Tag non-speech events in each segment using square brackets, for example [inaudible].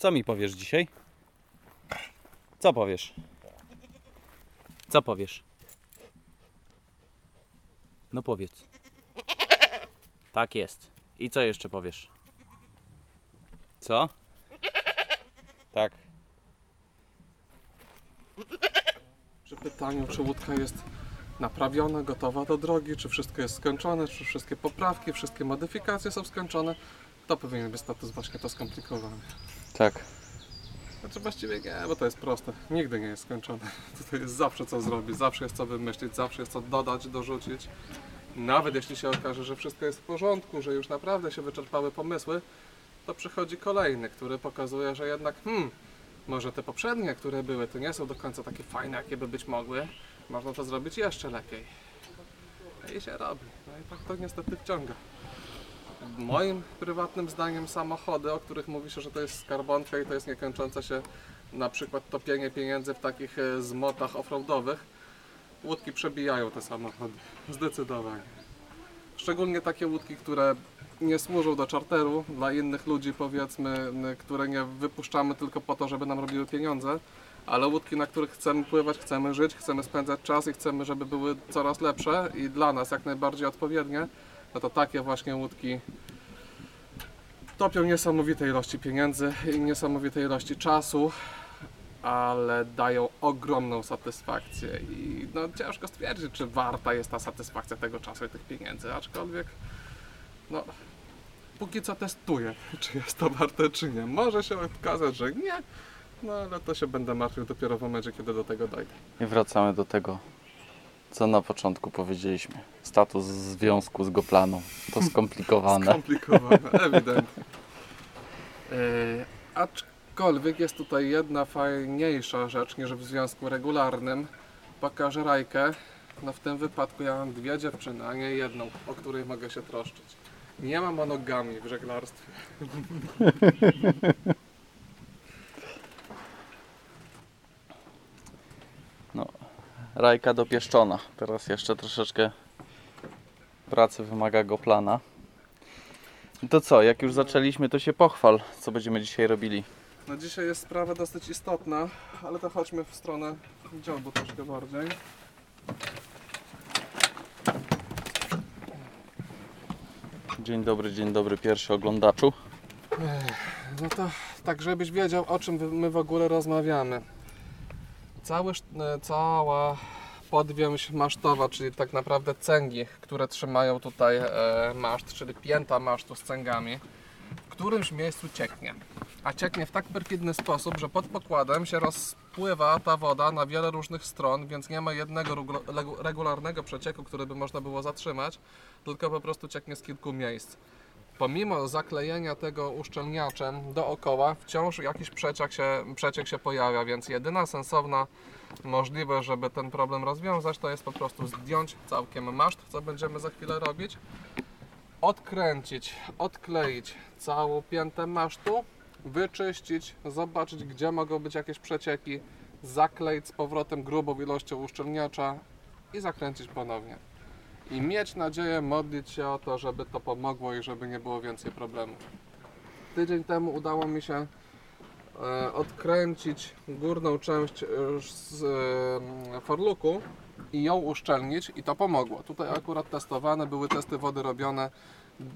Co mi powiesz dzisiaj? Co powiesz? Co powiesz? No powiedz. Tak jest. I co jeszcze powiesz? Co? Tak. Przy pytaniu, czy łódka jest naprawiona, gotowa do drogi, czy wszystko jest skończone, czy wszystkie poprawki, wszystkie modyfikacje są skończone, to powinien być status właśnie to skomplikowany. Tak. Znaczy właściwie nie, bo to jest proste. Nigdy nie jest skończone. [laughs] Tutaj jest zawsze co zrobić, zawsze jest co wymyślić, zawsze jest co dodać, dorzucić. Nawet jeśli się okaże, że wszystko jest w porządku, że już naprawdę się wyczerpały pomysły, to przychodzi kolejny, który pokazuje, że jednak hmm, może te poprzednie, które były, to nie są do końca takie fajne, jakie by być mogły. Można to zrobić jeszcze lepiej. I się robi. No i tak to niestety wciąga. Moim prywatnym zdaniem samochody, o których mówi się, że to jest skarbonka i to jest niekończące się na przykład topienie pieniędzy w takich e, zmotach offroadowych, łódki przebijają te samochody. [laughs] Zdecydowanie. Szczególnie takie łódki, które nie służą do czarteru dla innych ludzi, powiedzmy, które nie wypuszczamy tylko po to, żeby nam robiły pieniądze, ale łódki, na których chcemy pływać, chcemy żyć, chcemy spędzać czas i chcemy, żeby były coraz lepsze i dla nas jak najbardziej odpowiednie, no to takie właśnie łódki topią niesamowite ilości pieniędzy i niesamowite ilości czasu, ale dają ogromną satysfakcję i no ciężko stwierdzić, czy warta jest ta satysfakcja tego czasu i tych pieniędzy, aczkolwiek no póki co testuję, [laughs] czy jest to warte, czy nie. Może się okazać, że nie, no ale to się będę martwił dopiero w momencie, kiedy do tego dojdę. I wracamy do tego, co na początku powiedzieliśmy. Status związku z Goplaną. To [laughs] skomplikowane. Skomplikowane, [laughs] ewidentnie. Yy, aczkolwiek jest tutaj jedna fajniejsza rzecz niż w związku regularnym. Pokażę Rajkę. No w tym wypadku ja mam dwie dziewczyny, a nie jedną, o której mogę się troszczyć. Nie ma monogami w żeglarstwie. [laughs] Rajka dopieszczona. Teraz jeszcze troszeczkę pracy wymaga Goplana. I To co, jak już zaczęliśmy, to się pochwal, co będziemy dzisiaj robili. No dzisiaj jest sprawa dosyć istotna, ale to chodźmy w stronę dziobu troszkę bardziej. Dzień dobry, dzień dobry, pierwszy oglądaczu. No to tak, żebyś wiedział o czym my w ogóle rozmawiamy. Cały, e, cała podwięź masztowa, czyli tak naprawdę cęgi, które trzymają tutaj e, maszt, czyli pięta masztu z cęgami, w którymś miejscu cieknie. A cieknie w tak perfidny sposób, że pod pokładem się rozpływa ta woda na wiele różnych stron, więc nie ma jednego regularnego przecieku, który by można było zatrzymać, tylko po prostu cieknie z kilku miejsc pomimo zaklejenia tego uszczelniaczem dookoła, wciąż jakiś przeciek się, przeciek się pojawia, więc jedyna sensowna możliwość, żeby ten problem rozwiązać, to jest po prostu zdjąć całkiem maszt, co będziemy za chwilę robić, odkręcić, odkleić całą piętę masztu, wyczyścić, zobaczyć gdzie mogą być jakieś przecieki, zakleić z powrotem grubą ilością uszczelniacza i zakręcić ponownie i mieć nadzieję, modlić się o to, żeby to pomogło i żeby nie było więcej problemów. Tydzień temu udało mi się e, odkręcić górną część e, z e, forluku i ją uszczelnić i to pomogło. Tutaj akurat testowane, były testy wody robione,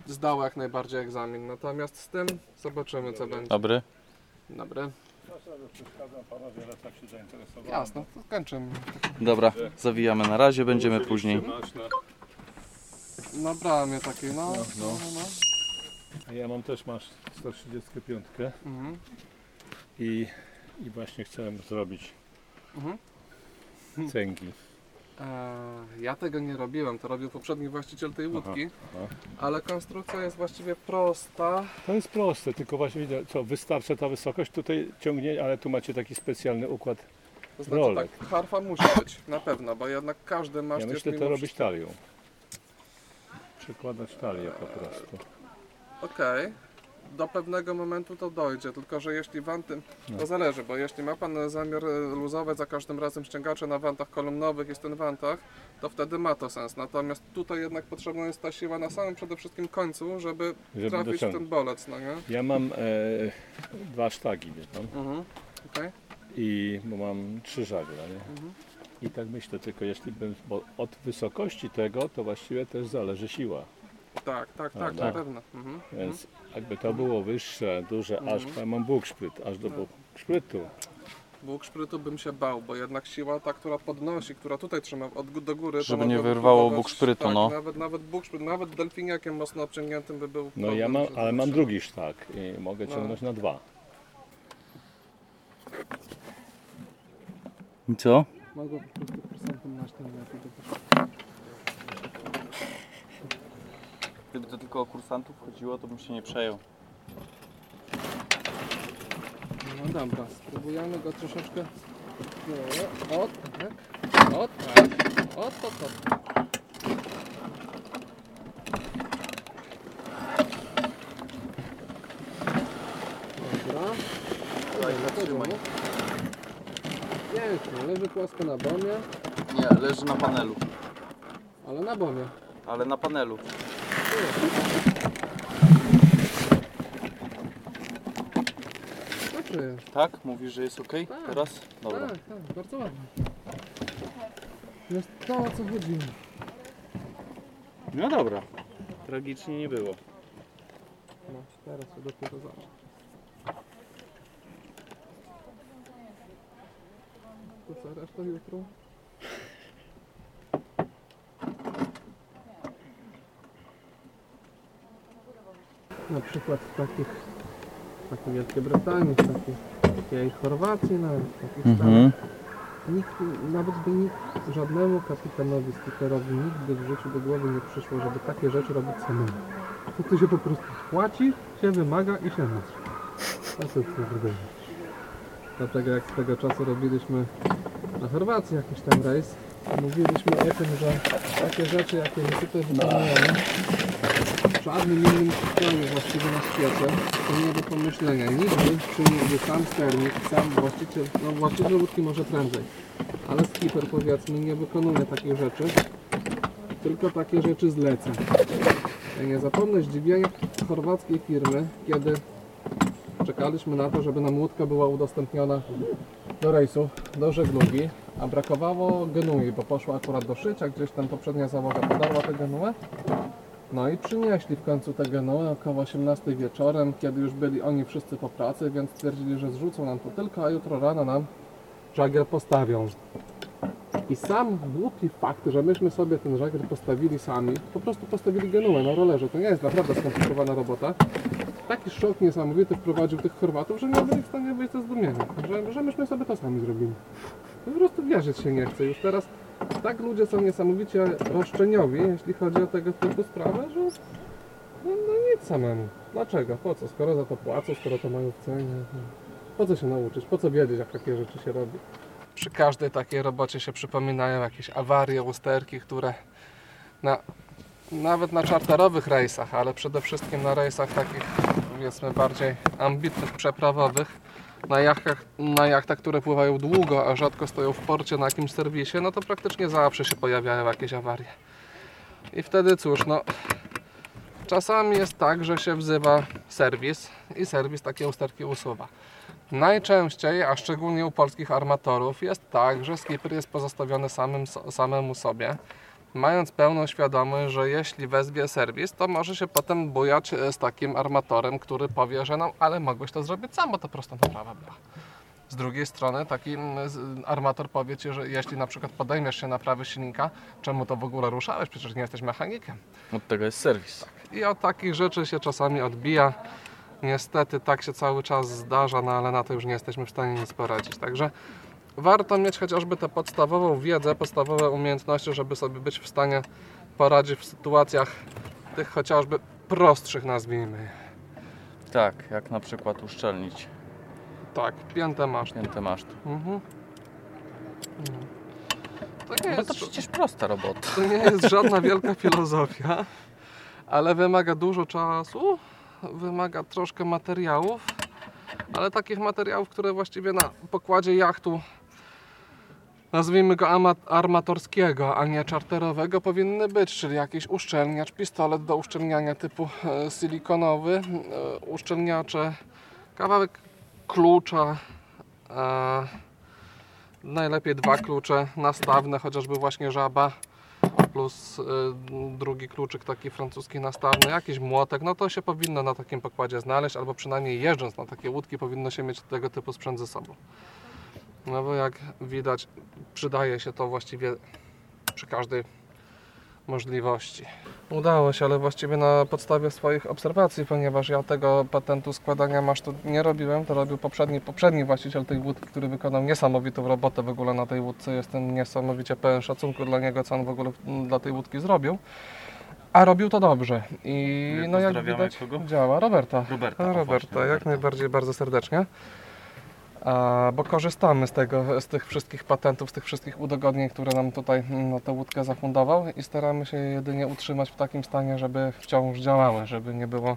zdało jak najbardziej egzamin. Natomiast z tym zobaczymy co będzie. Dobry. Dobry. Jasne, to kończymy. Dobra, zawijamy na razie, będziemy później. Na... Bramie takiej, no. No, no. no. no. A Ja mam też masz 135 Mhm. i, i właśnie chciałem zrobić Mhm. cęgi. Eee, ja tego nie robiłem, to robił poprzedni właściciel tej łódki, aha. ale konstrukcja jest właściwie prosta. To jest proste, tylko właśnie widzę, co wystarcza ta wysokość, tutaj ciągnie, ale tu macie taki specjalny układ. To znaczy Rolek. tak, harfa musi być, na pewno, bo jednak każdy maszt Ja jest myślę to mimo robić talią. Przekładać talię po prostu. Okej, do pewnego momentu to dojdzie, tylko że jeśli wanty, No. to zależy, bo jeśli ma Pan zamiar e, luzować za każdym razem ściągacze na wantach kolumnowych i stynwantach, to wtedy ma to sens. Natomiast tutaj jednak potrzebna jest ta siła na samym przede wszystkim końcu, żeby, Żeby trafić w dociągnąć. ten bolec, no nie? Ja mam e, dwa sztagi, wie pan, Mhm. Okej. i bo mam trzy żagle, nie? Mhm. I tak myślę, tylko jeśli bym, bo od wysokości tego to właściwie też zależy siła. Tak, tak, tak, Prawda? na pewno. Mhm. Więc jakby to było wyższe, duże, aż Mhm. ja mam bukszpryt, aż do bukszprytu. Bóg szprytu bym się bał, bo jednak siła ta, która podnosi, która tutaj trzyma od gó- do góry, to Żeby nie wyrwało powodować- Bóg szprytu, tak, no. Nawet, nawet Bóg szpryt, nawet delfiniakiem mocno obciągniętym by był No problem, ja mam, żeby ale mam drugi sztak i mogę No. ciągnąć na dwa. I co? Mogę po prostu procentem na sztywniaku Gdyby to tylko o kursantów chodziło, to bym się nie przejął. No dobra, spróbujemy go troszeczkę. No, o tak, o tak, o to, to. Dobra. Dobra, zatrzymaj. Pięknie, leży płasko na bomie, Nie, leży na panelu. ale na bomie. Ale na panelu. Tak jest. Tak? Mówisz, że jest ok? Tak. Teraz? Dobra. Tak, tak, bardzo ładnie. Jest to o co chodziło. No dobra. Tragicznie nie było. No, teraz się dopiero zacznie. To co, reszta jutro? Na przykład w takich, w takiej Wielkiej Brytanii, w takiej, takiej Chorwacji, nawet w takich Mhm. Stanach, nikt, nawet by nikt, żadnemu kapitanowi, skipperowi nigdy w życiu do głowy nie przyszło, żeby takie rzeczy robić samemu. To tu się po prostu płaci, się wymaga i się nosi. To jest kurde. Dlatego jak swego czasu robiliśmy na Chorwacji jakiś tam rejs, mówiliśmy o tym, że takie rzeczy, jakie my tutaj wykonujemy, w żadnym innym systemie właściwie na świecie, to nie do pomyślenia. Nigdy przyjmie sam sternik, sam właściciel, no właściciel łódki może prędzej, ale skipper powiedzmy nie wykonuje takich rzeczy, tylko takie rzeczy zleca. Ja nie zapomnę zdziwienia chorwackiej firmy, kiedy czekaliśmy na to, żeby nam łódka była udostępniona do rejsu, do żeglugi, a brakowało genui, bo poszła akurat do szycia, gdzieś tam poprzednia załoga podarła tę genuę. No i przynieśli w końcu tę genuę około 18 wieczorem, kiedy już byli oni wszyscy po pracy, więc stwierdzili, że zrzucą nam to tylko, a jutro rano nam żagiel postawią. I sam głupi fakt, że myśmy sobie ten żagiel postawili sami, po prostu postawili genuę na rolerze, to nie jest naprawdę skomplikowana robota. Taki szok niesamowity wprowadził tych Chorwatów, że nie byli w stanie wyjść ze zdumienia, że, że myśmy sobie to sami zrobili. Po prostu wierzyć się nie chce. Już teraz tak ludzie są niesamowicie roszczeniowi, jeśli chodzi o tego typu sprawę, że no, no nic samemu. Dlaczego? Po co? Skoro za to płacą, skoro to mają w cenie. no. Po co się nauczyć? Po co wiedzieć, jak takie rzeczy się robi? Przy każdej takiej robocie się przypominają jakieś awarie, usterki, które na, nawet na czarterowych rejsach, ale przede wszystkim na rejsach takich powiedzmy bardziej ambitnych, przeprawowych, na jachtach, na jachtach, które pływają długo, a rzadko stoją w porcie na jakimś serwisie, no to praktycznie zawsze się pojawiają jakieś awarie. I wtedy cóż, no czasami jest tak, że się wzywa serwis i serwis takie usterki usuwa. Najczęściej, a szczególnie u polskich armatorów, jest tak, że skipper jest pozostawiony samym, samemu sobie, mając pełną świadomość, że jeśli wezwie serwis, to może się potem bujać e, z takim armatorem, który powie, że no, ale mogłeś to zrobić sam, bo to prosta naprawa była. Z drugiej strony taki mm, armator powie Ci, że jeśli na przykład podejmiesz się naprawy silnika, czemu to w ogóle ruszałeś, przecież nie jesteś mechanikiem. Od tego jest serwis. I od takich rzeczy się czasami odbija. Niestety tak się cały czas zdarza, no ale na to już nie jesteśmy w stanie nic poradzić. Także warto mieć chociażby tę podstawową wiedzę, podstawowe umiejętności, żeby sobie być w stanie poradzić w sytuacjach tych chociażby prostszych, nazwijmy. je. Tak, jak na przykład uszczelnić Tak, piętę masz. piętę masztu. Mhm. No. To nie No jest, to przecież prosta robota. to nie jest żadna wielka filozofia, ale wymaga dużo czasu, wymaga troszkę materiałów, ale takich materiałów, które właściwie na pokładzie jachtu nazwijmy go armatorskiego, a nie czarterowego powinny być, czyli jakiś uszczelniacz, pistolet do uszczelniania typu e, silikonowy, e, uszczelniacze, kawałek klucza, e, najlepiej dwa klucze nastawne, chociażby właśnie żaba, plus y, drugi kluczyk taki francuski nastawny, jakiś młotek, no to się powinno na takim pokładzie znaleźć, albo przynajmniej jeżdżąc na takie łódki powinno się mieć tego typu sprzęt ze sobą. No bo jak widać przydaje się to właściwie przy każdej możliwości. Udało się, ale właściwie na podstawie swoich obserwacji, ponieważ ja tego patentu składania masztu nie robiłem, to robił poprzedni, poprzedni właściciel tej łódki, który wykonał niesamowitą robotę w ogóle na tej łódce. Jestem niesamowicie pełen szacunku dla niego, co on w ogóle dla tej łódki zrobił. A robił to dobrze i no jak widać kogo? działa. Roberta. Roberta, o Roberta, właśnie, jak Roberta. najbardziej bardzo serdecznie. Bo korzystamy z tego, z tych wszystkich patentów, z tych wszystkich udogodnień, które nam tutaj no, tę łódkę zafundował i staramy się je jedynie utrzymać w takim stanie, żeby wciąż działały, żeby nie było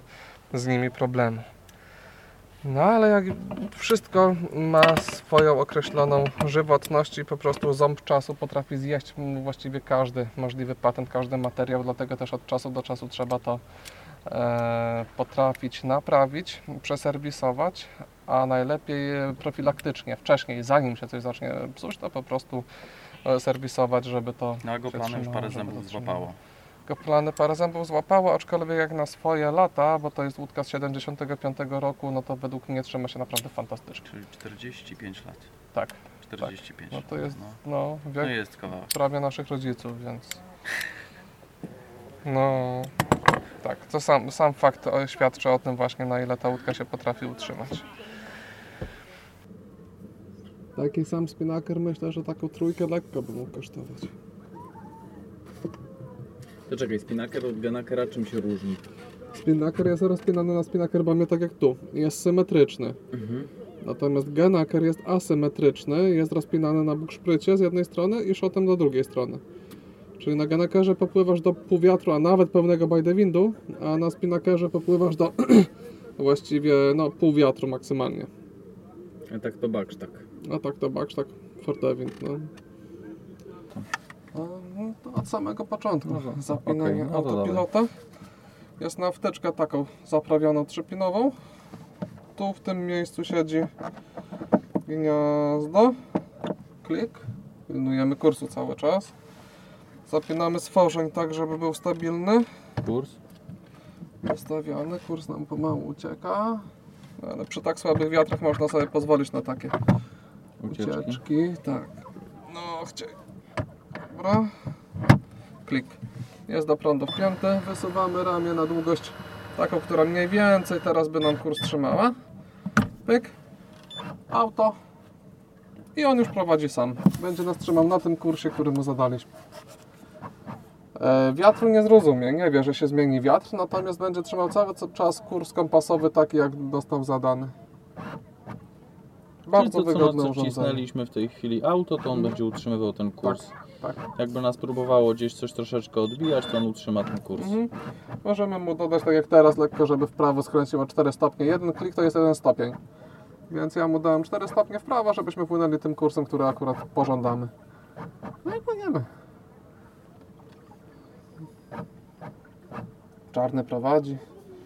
z nimi problemu. No ale jak wszystko ma swoją określoną żywotność i po prostu ząb czasu potrafi zjeść mm, właściwie każdy możliwy patent, każdy materiał, dlatego też od czasu do czasu trzeba to e, potrafić naprawić, przeserwisować, a najlepiej e, profilaktycznie, wcześniej, zanim się coś zacznie psuć, to po prostu e, serwisować, żeby to No a go plany już parę zębów złapało. Plany parę zębów złapało, aczkolwiek jak na swoje lata, bo to jest łódka z 75 roku, no to według mnie trzyma się naprawdę fantastycznie. Czyli 45 lat. Tak, 45 no lat. to jest No, no, no jest kawałek. prawie naszych rodziców, więc no tak, to sam, sam fakt o- świadczy o tym właśnie, na ile ta łódka się potrafi utrzymać. Taki sam spinaker myślę, że taką trójkę lekko by mógł kosztować. To czekaj, spinaker od genakera czym się różni? Spinaker jest rozpinany na spinaker bamie tak jak tu. Jest symetryczny. Mhm. Natomiast genaker jest asymetryczny, jest rozpinany na bukszprycie z jednej strony i szotem do drugiej strony. Czyli na genakerze popływasz do półwiatru, a nawet pełnego by the windu, a na spinakerze popływasz do [clears throat] właściwie no, pół wiatru maksymalnie. A tak to baksz, tak. A tak to baksz, tak for the wind, no. No to od samego początku. No to- Zapinanie okej, no to autopilota. Jest na wtyczkę taką zaprawioną trzypinową. Tu w tym miejscu siedzi gniazdo. Klik. Pilnujemy kursu cały czas. Zapinamy stworzeń tak, żeby był stabilny. Kurs? Ustawiony. Kurs nam pomału ucieka. Ale przy tak słabych wiatrach można sobie pozwolić na takie Ucieczki. Ucieczki, tak. No, chciej. Dobra. Klik. Jest do prądu wpięty. Wysuwamy ramię na długość taką, która mniej więcej teraz by nam kurs trzymała. Pyk. Auto. I on już prowadzi sam. Będzie nas trzymał na tym kursie, który mu zadaliśmy. E, wiatru nie zrozumie, nie wie, że się zmieni wiatr, natomiast będzie trzymał cały czas kurs kompasowy taki, jak dostał zadany. Bardzo Czyli co, co urządzenie. wcisnęliśmy w tej chwili auto, to on będzie utrzymywał ten kurs. Tak. Jakby nas próbowało gdzieś coś troszeczkę odbijać, to on utrzyma ten kurs. Mhm. Możemy mu dodać tak jak teraz lekko, żeby w prawo skręciło 4 stopnie. Jeden klik to jest jeden stopień. Więc ja mu dałem 4 stopnie w prawo, żebyśmy płynęli tym kursem, który akurat pożądamy. No i płyniemy. Czarny prowadzi.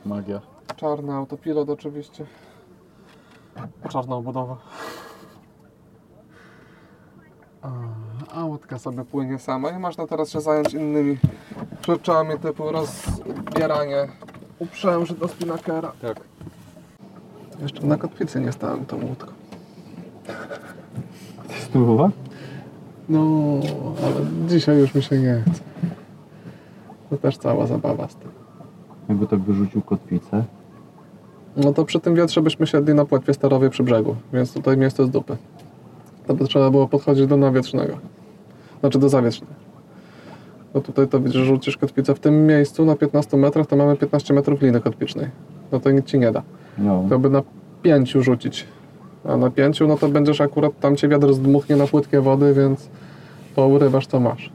Magia. Czarny autopilot oczywiście. Czarna obudowa. A, łódka sobie płynie sama i można teraz się zająć innymi rzeczami typu rozbieranie uprzęży do spinakera. Tak. Jeszcze na kotwicy nie stałem tą łódką. Spróbować? No, ale dzisiaj już mi się nie chce. To też cała zabawa z tym. Jakby tak wyrzucił kotwicę. No to przy tym wietrze byśmy siedli na płetwie starowej przy brzegu, więc tutaj miejsce z dupy. To by trzeba było podchodzić do nawietrznego. Znaczy do zawietrznego. Bo tutaj to widzisz, że rzucisz kotwicę w tym miejscu na 15 metrach, to mamy 15 metrów liny kotwicznej. No to nic ci nie da. No. To by na 5 rzucić. A na 5 no to będziesz akurat tam cię wiatr zdmuchnie na płytkie wody, więc pourywasz co masz.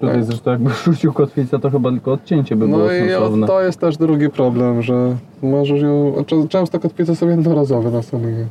Tutaj zresztą jakby [laughs] rzucił kotwicę, to chyba tylko odcięcie by było No i to jest też drugi problem, że możesz ją... Często kotwice są jednorazowe na stolinie.